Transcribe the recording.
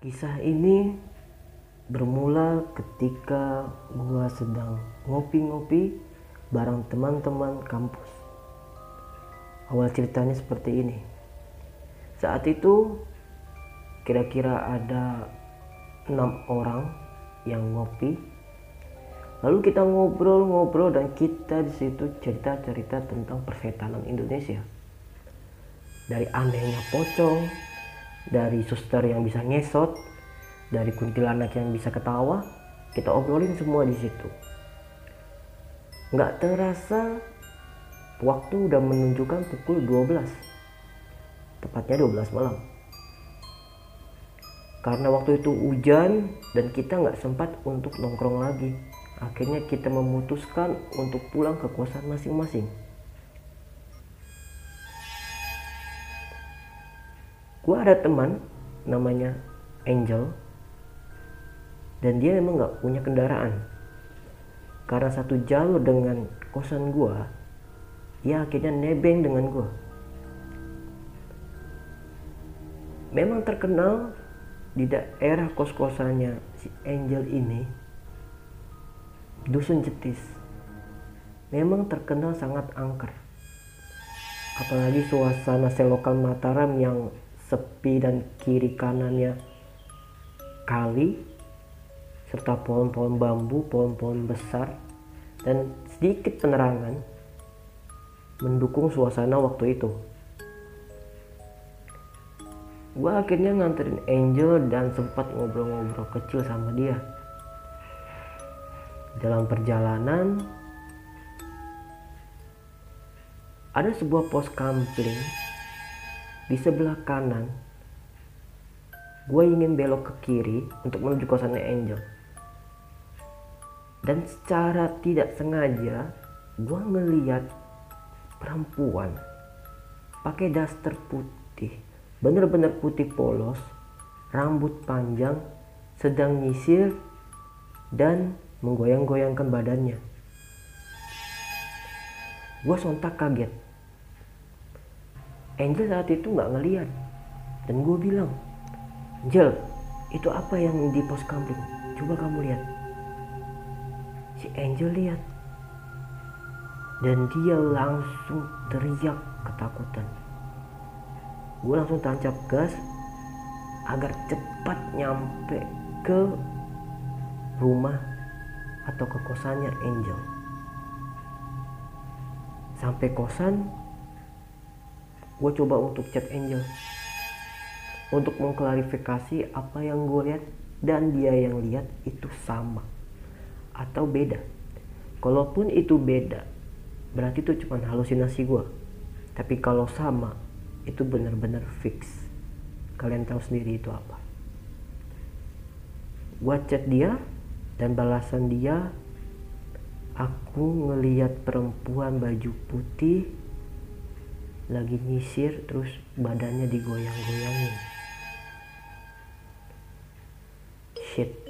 Kisah ini bermula ketika gua sedang ngopi-ngopi bareng teman-teman kampus. Awal ceritanya seperti ini. Saat itu kira-kira ada enam orang yang ngopi. Lalu kita ngobrol-ngobrol dan kita di situ cerita-cerita tentang persetanan Indonesia. Dari anehnya pocong, dari suster yang bisa ngesot, dari kuntilanak yang bisa ketawa, kita obrolin semua di situ. Nggak terasa waktu udah menunjukkan pukul 12. Tepatnya 12 malam. Karena waktu itu hujan dan kita nggak sempat untuk nongkrong lagi. Akhirnya kita memutuskan untuk pulang ke kosan masing-masing. Gua ada teman namanya Angel dan dia emang nggak punya kendaraan. Karena satu jalur dengan kosan gua, dia akhirnya nebeng dengan gua. Memang terkenal di daerah kos-kosannya si Angel ini dusun jetis memang terkenal sangat angker apalagi suasana selokan Mataram yang sepi dan kiri kanannya kali serta pohon-pohon bambu, pohon-pohon besar dan sedikit penerangan mendukung suasana waktu itu. Gue akhirnya nganterin Angel dan sempat ngobrol-ngobrol kecil sama dia. Dalam perjalanan, ada sebuah pos kampling di sebelah kanan. Gue ingin belok ke kiri untuk menuju kosannya Angel. Dan secara tidak sengaja, gue ngeliat perempuan pakai daster putih, bener-bener putih polos, rambut panjang, sedang nyisir dan menggoyang-goyangkan badannya. Gue sontak kaget. Angel saat itu nggak ngeliat. Dan gue bilang, Angel, itu apa yang di pos kampling? Coba kamu lihat. Si Angel lihat. Dan dia langsung teriak ketakutan. Gue langsung tancap gas agar cepat nyampe ke rumah atau ke kosannya Angel. Sampai kosan, gue coba untuk chat Angel untuk mengklarifikasi apa yang gue lihat dan dia yang lihat itu sama atau beda. Kalaupun itu beda, berarti itu cuma halusinasi gue. Tapi kalau sama, itu benar-benar fix. Kalian tahu sendiri itu apa. Gue chat dia dan balasan dia aku ngeliat perempuan baju putih lagi nyisir terus badannya digoyang-goyangin. Shit